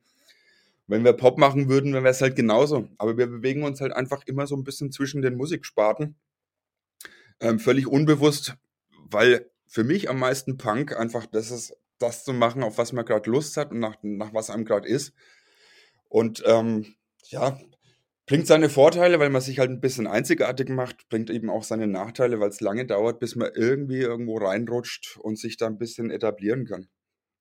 Wenn wir Pop machen würden, dann wäre es halt genauso. Aber wir bewegen uns halt einfach immer so ein bisschen zwischen den Musiksparten. Ähm, völlig unbewusst, weil für mich am meisten Punk einfach das ist, das zu machen, auf was man gerade Lust hat und nach, nach was einem gerade ist. Und ähm, ja, Bringt seine Vorteile, weil man sich halt ein bisschen einzigartig macht, bringt eben auch seine Nachteile, weil es lange dauert, bis man irgendwie irgendwo reinrutscht und sich da ein bisschen etablieren kann.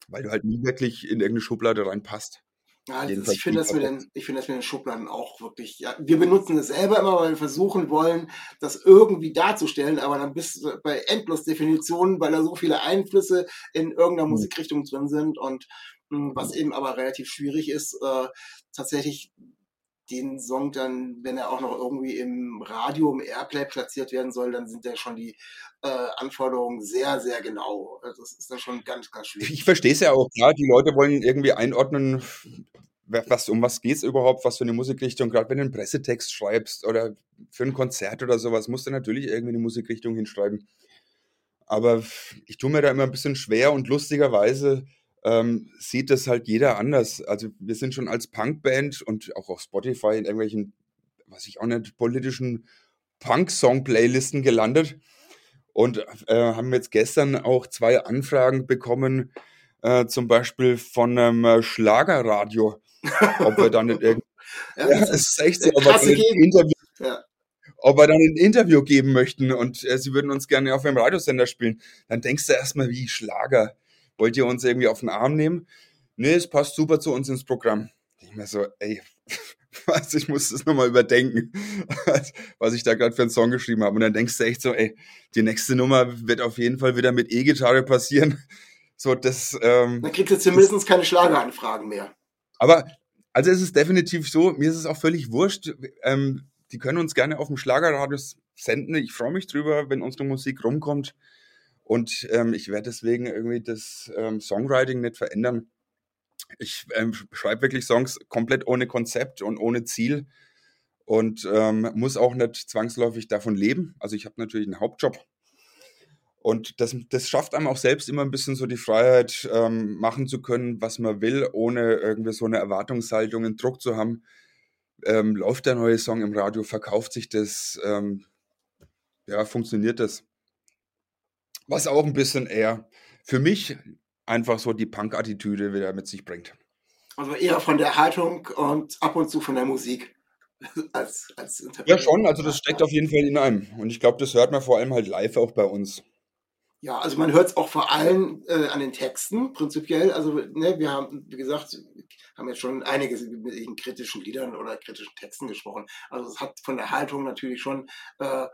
Weil du halt nie wirklich in irgendeine Schublade reinpasst. Ja, ich finde das, mit den, ich find das mit den Schubladen auch wirklich, ja, wir benutzen es selber immer, weil wir versuchen wollen, das irgendwie darzustellen, aber dann bist du bei endlos Definitionen, weil da so viele Einflüsse in irgendeiner mhm. Musikrichtung drin sind und hm, was eben aber relativ schwierig ist, äh, tatsächlich den Song dann, wenn er auch noch irgendwie im Radio, im Airplay platziert werden soll, dann sind ja schon die äh, Anforderungen sehr, sehr genau. Also das ist dann schon ganz, ganz schwierig. Ich verstehe es ja auch, klar, die Leute wollen irgendwie einordnen, was, um was geht es überhaupt, was für eine Musikrichtung, gerade wenn du einen Pressetext schreibst oder für ein Konzert oder sowas, musst du natürlich irgendwie eine Musikrichtung hinschreiben. Aber ich tue mir da immer ein bisschen schwer und lustigerweise ähm, sieht das halt jeder anders. Also wir sind schon als Punkband und auch auf Spotify in irgendwelchen, was ich auch nicht, politischen Punk-Song-Playlisten gelandet und äh, haben jetzt gestern auch zwei Anfragen bekommen, äh, zum Beispiel von einem äh, Schlagerradio, ob wir dann nicht irgendwie ja, ja, es ist echt so, ob wir, ein Interview, ja. ob wir dann ein Interview geben möchten und äh, sie würden uns gerne auf einem Radiosender spielen. Dann denkst du erstmal, wie Schlager wollt ihr uns irgendwie auf den Arm nehmen? Nee, es passt super zu uns ins Programm. Ich mir so, ey, was, ich muss das nochmal überdenken, was ich da gerade für einen Song geschrieben habe. Und dann denkst du echt so, ey, die nächste Nummer wird auf jeden Fall wieder mit E-Gitarre passieren. So, das, ähm, dann kriegst du zumindest keine Schlageranfragen mehr. Aber, also es ist definitiv so, mir ist es auch völlig wurscht. Ähm, die können uns gerne auf dem Schlagerradio senden. Ich freue mich drüber, wenn unsere Musik rumkommt. Und ähm, ich werde deswegen irgendwie das ähm, Songwriting nicht verändern. Ich ähm, schreibe wirklich Songs komplett ohne Konzept und ohne Ziel und ähm, muss auch nicht zwangsläufig davon leben. Also ich habe natürlich einen Hauptjob. Und das, das schafft einem auch selbst immer ein bisschen so die Freiheit, ähm, machen zu können, was man will, ohne irgendwie so eine Erwartungshaltung, einen Druck zu haben. Ähm, läuft der neue Song im Radio, verkauft sich das, ja, funktioniert das was auch ein bisschen eher für mich einfach so die Punk-Attitüde wieder mit sich bringt. Also eher von der Haltung und ab und zu von der Musik. als, als ja, schon, also das steckt auf jeden Fall in einem. Und ich glaube, das hört man vor allem halt live auch bei uns. Ja, also man hört es auch vor allem äh, an den Texten, prinzipiell. Also, ne, wir haben, wie gesagt, haben jetzt schon einige mit kritischen Liedern oder kritischen Texten gesprochen. Also es hat von der Haltung natürlich schon äh,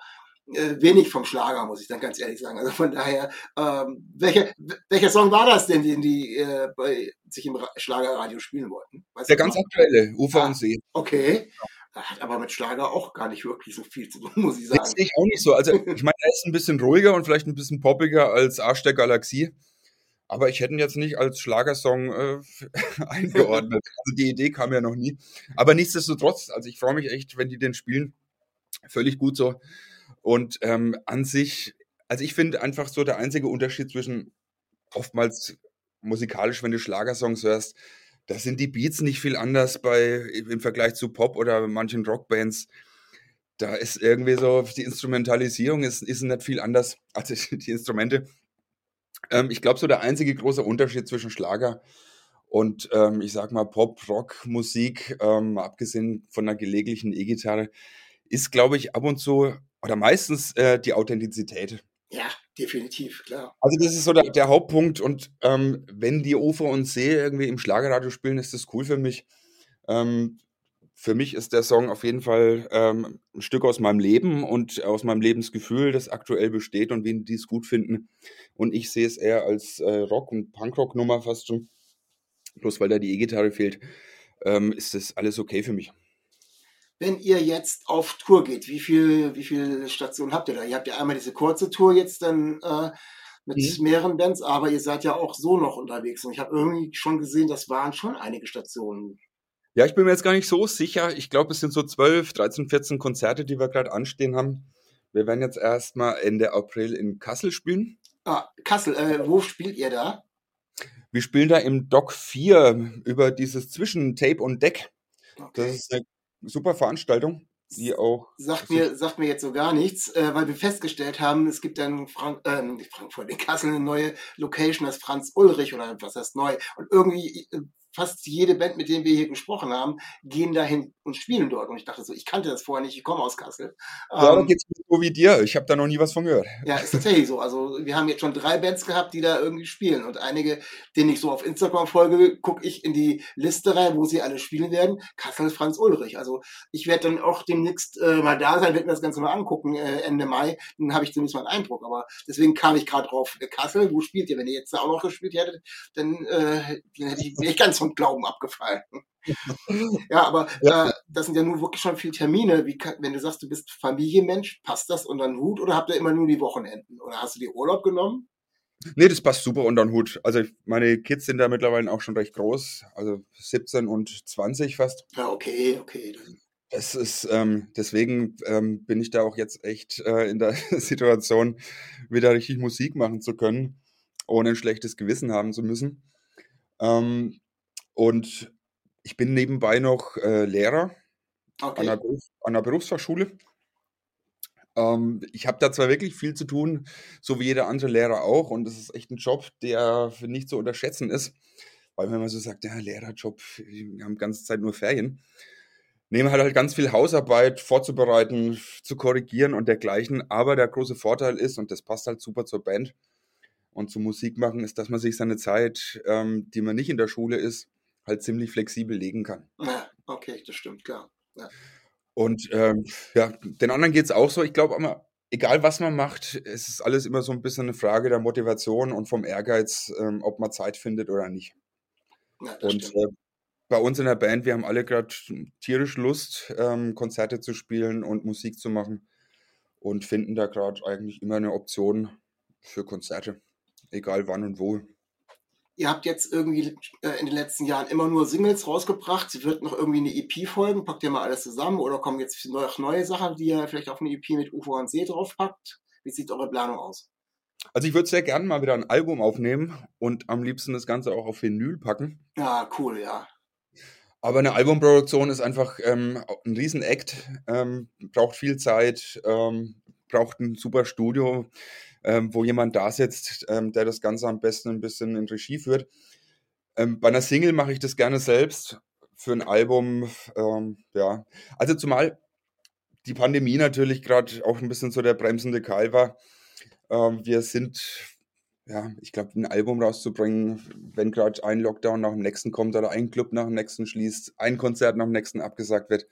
wenig vom Schlager, muss ich dann ganz ehrlich sagen. Also von daher, ähm, welcher, welcher Song war das denn, den die äh, bei sich im Schlagerradio spielen wollten? Weißt Der ganz noch? aktuelle, Ufer ah, und See. Okay. Hat aber mit Schlager auch gar nicht wirklich so viel zu tun, muss ich sagen. Das sehe ich auch nicht so. Also ich meine, er ist ein bisschen ruhiger und vielleicht ein bisschen poppiger als Arsch der Galaxie. Aber ich hätte ihn jetzt nicht als Schlagersong äh, eingeordnet. Also die Idee kam ja noch nie. Aber nichtsdestotrotz, also ich freue mich echt, wenn die den spielen. Völlig gut so. Und ähm, an sich, also ich finde einfach so der einzige Unterschied zwischen oftmals musikalisch, wenn du Schlagersongs hörst, da sind die Beats nicht viel anders bei im Vergleich zu Pop oder manchen Rockbands. Da ist irgendwie so, die Instrumentalisierung ist, ist nicht viel anders als die Instrumente. Ähm, ich glaube, so der einzige große Unterschied zwischen Schlager und ähm, ich sag mal Pop, Rock, Musik, ähm, abgesehen von einer gelegentlichen E-Gitarre, ist, glaube ich, ab und zu oder meistens äh, die Authentizität. Ja, definitiv, klar. Also das ist so der, der Hauptpunkt und ähm, wenn die Ufer und See irgendwie im Schlagerradio spielen, ist das cool für mich. Ähm, für mich ist der Song auf jeden Fall ähm, ein Stück aus meinem Leben und aus meinem Lebensgefühl, das aktuell besteht und wen die es gut finden. Und ich sehe es eher als äh, Rock- und Punkrock-Nummer fast schon. Bloß weil da die E-Gitarre fehlt, ähm, ist das alles okay für mich wenn ihr jetzt auf Tour geht, wie viel, wie viele Stationen habt ihr da? Ihr habt ja einmal diese kurze Tour jetzt dann äh, mit mhm. mehreren Bands, aber ihr seid ja auch so noch unterwegs. Und ich habe irgendwie schon gesehen, das waren schon einige Stationen. Ja, ich bin mir jetzt gar nicht so sicher. Ich glaube, es sind so 12, 13, 14 Konzerte, die wir gerade anstehen haben. Wir werden jetzt erstmal Ende April in Kassel spielen. Ah, Kassel, äh, wo spielt ihr da? Wir spielen da im Dock 4 über dieses Zwischen Tape und Deck. Okay. Das ist eine super Veranstaltung, die auch. Sagt mir, sagt mir jetzt so gar nichts, äh, weil wir festgestellt haben, es gibt dann Frank, äh, Frankfurt, in Kassel eine neue Location, das Franz Ulrich oder was heißt neu. Und irgendwie äh, fast jede Band, mit denen wir hier gesprochen haben, gehen dahin und spielen dort. Und ich dachte so, ich kannte das vorher nicht, ich komme aus Kassel. Ja, ähm, geht's so wie dir. Ich habe da noch nie was von gehört. Ja, ist tatsächlich so. Also wir haben jetzt schon drei Bands gehabt, die da irgendwie spielen. Und einige, denen ich so auf Instagram folge, gucke ich in die Liste rein, wo sie alle spielen werden. Kassel Franz Ulrich. Also ich werde dann auch demnächst äh, mal da sein, werde mir das Ganze mal angucken, äh, Ende Mai. Dann habe ich zumindest mal einen Eindruck. Aber deswegen kam ich gerade drauf. Äh, Kassel, wo spielt ihr? Wenn ihr jetzt da auch noch gespielt hättet, dann, äh, dann hätte ich, wäre ich ganz vom Glauben abgefallen. ja, aber. Äh, das sind ja nun wirklich schon viele Termine. Wie wenn du sagst, du bist Familienmensch, passt das unter den Hut oder habt ihr immer nur die Wochenenden? Oder hast du dir Urlaub genommen? Nee, das passt super unter den Hut. Also meine Kids sind da mittlerweile auch schon recht groß, also 17 und 20 fast. Ja, okay, okay. Das ist, ähm, deswegen ähm, bin ich da auch jetzt echt äh, in der Situation, wieder richtig Musik machen zu können, ohne ein schlechtes Gewissen haben zu müssen. Ähm, und ich bin nebenbei noch äh, Lehrer okay. an, der Beruf, an der Berufsfachschule. Ähm, ich habe da zwar wirklich viel zu tun, so wie jeder andere Lehrer auch, und das ist echt ein Job, der nicht zu unterschätzen ist, weil wenn man so sagt, ja, Lehrerjob, wir haben die ganze Zeit nur Ferien, nehmen halt, halt ganz viel Hausarbeit vorzubereiten, zu korrigieren und dergleichen. Aber der große Vorteil ist, und das passt halt super zur Band und zum Musik machen, ist, dass man sich seine Zeit, ähm, die man nicht in der Schule ist, halt ziemlich flexibel legen kann. Ja, okay, das stimmt, klar. Ja. Und ähm, ja, den anderen geht es auch so. Ich glaube, egal was man macht, es ist alles immer so ein bisschen eine Frage der Motivation und vom Ehrgeiz, ähm, ob man Zeit findet oder nicht. Ja, und äh, bei uns in der Band, wir haben alle gerade tierisch Lust, ähm, Konzerte zu spielen und Musik zu machen und finden da gerade eigentlich immer eine Option für Konzerte, egal wann und wo. Ihr habt jetzt irgendwie äh, in den letzten Jahren immer nur Singles rausgebracht. Sie wird noch irgendwie eine EP folgen. Packt ihr mal alles zusammen oder kommen jetzt noch neue Sachen, die ihr vielleicht auf eine EP mit UFO und See draufpackt? Wie sieht eure Planung aus? Also ich würde sehr gerne mal wieder ein Album aufnehmen und am liebsten das Ganze auch auf Vinyl packen. Ja, cool, ja. Aber eine Albumproduktion ist einfach ähm, ein Riesen-Act, ähm, braucht viel Zeit, ähm, braucht ein super Studio ähm, wo jemand da sitzt, ähm, der das Ganze am besten ein bisschen in Regie führt. Ähm, bei einer Single mache ich das gerne selbst. Für ein Album, ähm, ja. Also zumal die Pandemie natürlich gerade auch ein bisschen so der bremsende Keil war. Ähm, wir sind, ja, ich glaube, ein Album rauszubringen, wenn gerade ein Lockdown nach dem nächsten kommt oder ein Club nach dem nächsten schließt, ein Konzert nach dem nächsten abgesagt wird,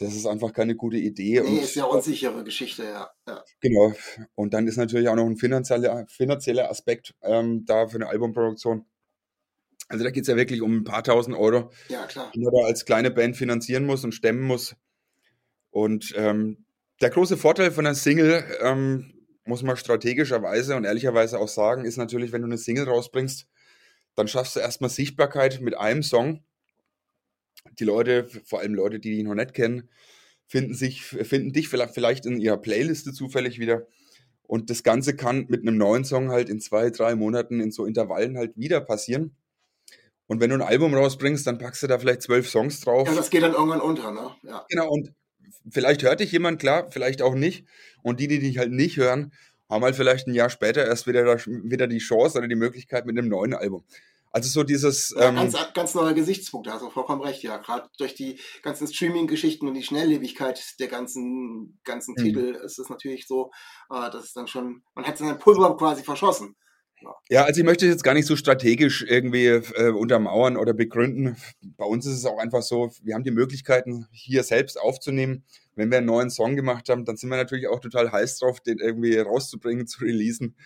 das ist einfach keine gute Idee. Nee, und, ist ja unsichere Geschichte, ja. ja. Genau. Und dann ist natürlich auch noch ein finanzieller, finanzieller Aspekt ähm, da für eine Albumproduktion. Also da geht es ja wirklich um ein paar tausend Euro, ja, klar. die man da als kleine Band finanzieren muss und stemmen muss. Und ähm, der große Vorteil von einer Single, ähm, muss man strategischerweise und ehrlicherweise auch sagen, ist natürlich, wenn du eine Single rausbringst, dann schaffst du erstmal Sichtbarkeit mit einem Song die Leute, vor allem Leute, die dich noch nicht kennen, finden, sich, finden dich vielleicht in ihrer Playliste zufällig wieder. Und das Ganze kann mit einem neuen Song halt in zwei, drei Monaten in so Intervallen halt wieder passieren. Und wenn du ein Album rausbringst, dann packst du da vielleicht zwölf Songs drauf. Ja, das geht dann irgendwann unter, ne? Ja. Genau, und vielleicht hört dich jemand, klar, vielleicht auch nicht. Und die, die dich halt nicht hören, haben halt vielleicht ein Jahr später erst wieder, wieder die Chance oder die Möglichkeit mit einem neuen Album. Also so dieses. Ja, ähm, ganz, ganz neuer Gesichtspunkt, da hast du vollkommen recht, ja. Gerade durch die ganzen Streaming-Geschichten und die Schnelllebigkeit der ganzen, ganzen mhm. Titel ist es natürlich so, äh, dass es dann schon, man hat seinen Pulver quasi verschossen. Ja. ja, also ich möchte jetzt gar nicht so strategisch irgendwie äh, untermauern oder begründen. Bei uns ist es auch einfach so, wir haben die Möglichkeiten, hier selbst aufzunehmen. Wenn wir einen neuen Song gemacht haben, dann sind wir natürlich auch total heiß drauf, den irgendwie rauszubringen, zu releasen.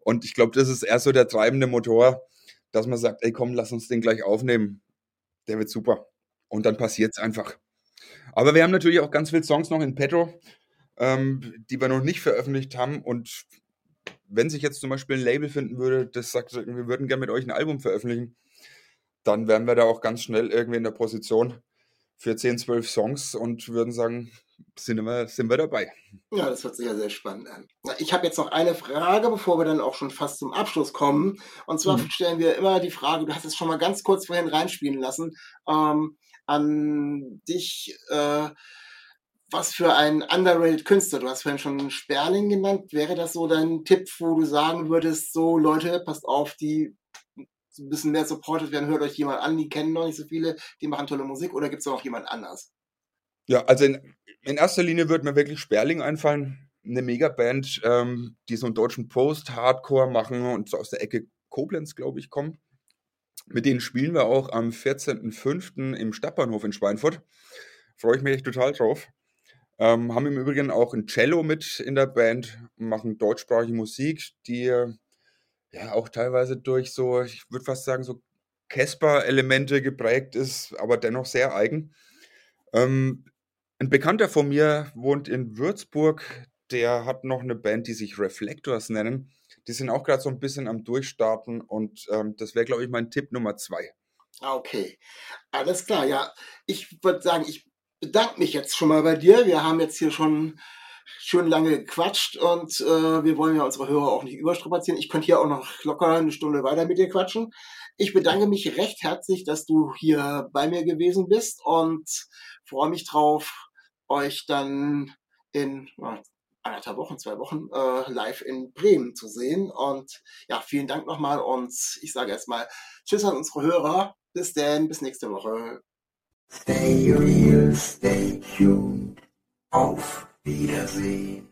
Und ich glaube, das ist eher so der treibende Motor, dass man sagt, ey komm, lass uns den gleich aufnehmen. Der wird super. Und dann passiert es einfach. Aber wir haben natürlich auch ganz viele Songs noch in petto, ähm, die wir noch nicht veröffentlicht haben. Und wenn sich jetzt zum Beispiel ein Label finden würde, das sagt, wir würden gerne mit euch ein Album veröffentlichen, dann wären wir da auch ganz schnell irgendwie in der Position für 10, 12 Songs und würden sagen, sind wir, sind wir dabei. Ja, das hört sich ja sehr spannend an. Ich habe jetzt noch eine Frage, bevor wir dann auch schon fast zum Abschluss kommen. Und zwar mhm. stellen wir immer die Frage, du hast es schon mal ganz kurz vorhin reinspielen lassen, ähm, an dich, äh, was für ein underrated Künstler, du hast vorhin schon Sperling genannt, wäre das so dein Tipp, wo du sagen würdest, so Leute, passt auf, die ein bisschen mehr supported werden, hört euch jemand an, die kennen noch nicht so viele, die machen tolle Musik oder gibt es noch jemand anders? Ja, also in, in erster Linie würde mir wirklich Sperling einfallen. Eine Megaband, ähm, die so einen deutschen Post-Hardcore machen und so aus der Ecke Koblenz, glaube ich, kommen. Mit denen spielen wir auch am 14.05. im Stadtbahnhof in Schweinfurt. Freue ich mich echt total drauf. Ähm, haben im Übrigen auch ein Cello mit in der Band, machen deutschsprachige Musik, die ja auch teilweise durch so, ich würde fast sagen, so Casper-Elemente geprägt ist, aber dennoch sehr eigen. Ähm, ein Bekannter von mir wohnt in Würzburg, der hat noch eine Band, die sich Reflectors nennen. Die sind auch gerade so ein bisschen am Durchstarten und ähm, das wäre, glaube ich, mein Tipp Nummer zwei. Ah, okay, alles klar. Ja, ich würde sagen, ich bedanke mich jetzt schon mal bei dir. Wir haben jetzt hier schon schön lange gequatscht und äh, wir wollen ja unsere Hörer auch nicht überstrapazieren. Ich könnte hier auch noch locker eine Stunde weiter mit dir quatschen. Ich bedanke mich recht herzlich, dass du hier bei mir gewesen bist und freue mich drauf, euch dann in ja, anderthalb Wochen, zwei Wochen äh, live in Bremen zu sehen. Und ja, vielen Dank nochmal und ich sage erstmal Tschüss an unsere Hörer. Bis dann, bis nächste Woche. Stay real, stay tuned. Auf Wiedersehen.